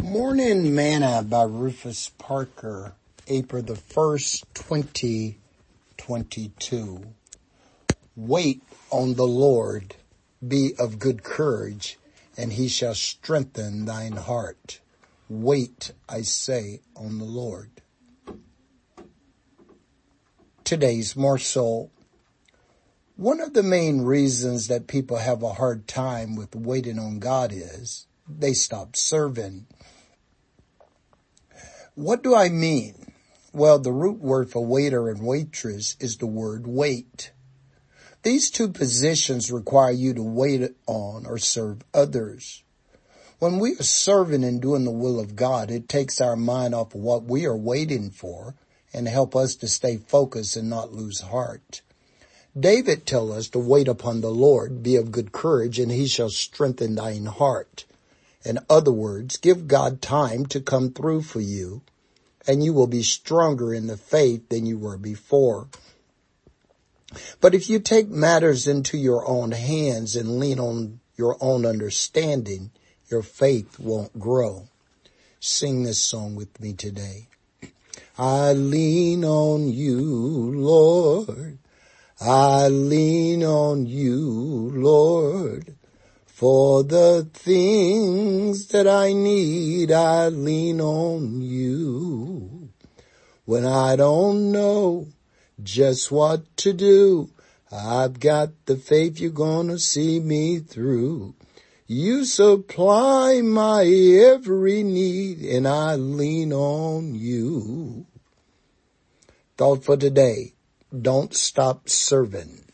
Morning Manna by Rufus Parker, April the 1st, 2022. Wait on the Lord, be of good courage, and he shall strengthen thine heart. Wait, I say, on the Lord. Today's morsel. One of the main reasons that people have a hard time with waiting on God is they stop serving. What do I mean? Well, the root word for waiter and waitress is the word wait. These two positions require you to wait on or serve others. When we are serving and doing the will of God, it takes our mind off of what we are waiting for and help us to stay focused and not lose heart. David tell us to wait upon the Lord, be of good courage, and he shall strengthen thine heart. In other words, give God time to come through for you, and you will be stronger in the faith than you were before. But if you take matters into your own hands and lean on your own understanding, your faith won't grow. Sing this song with me today. I lean on you, Lord. I lean on you, Lord. For the things that I need, I lean on you. When I don't know just what to do, I've got the faith you're gonna see me through. You supply my every need and I lean on you. Thought for today. Don't stop serving.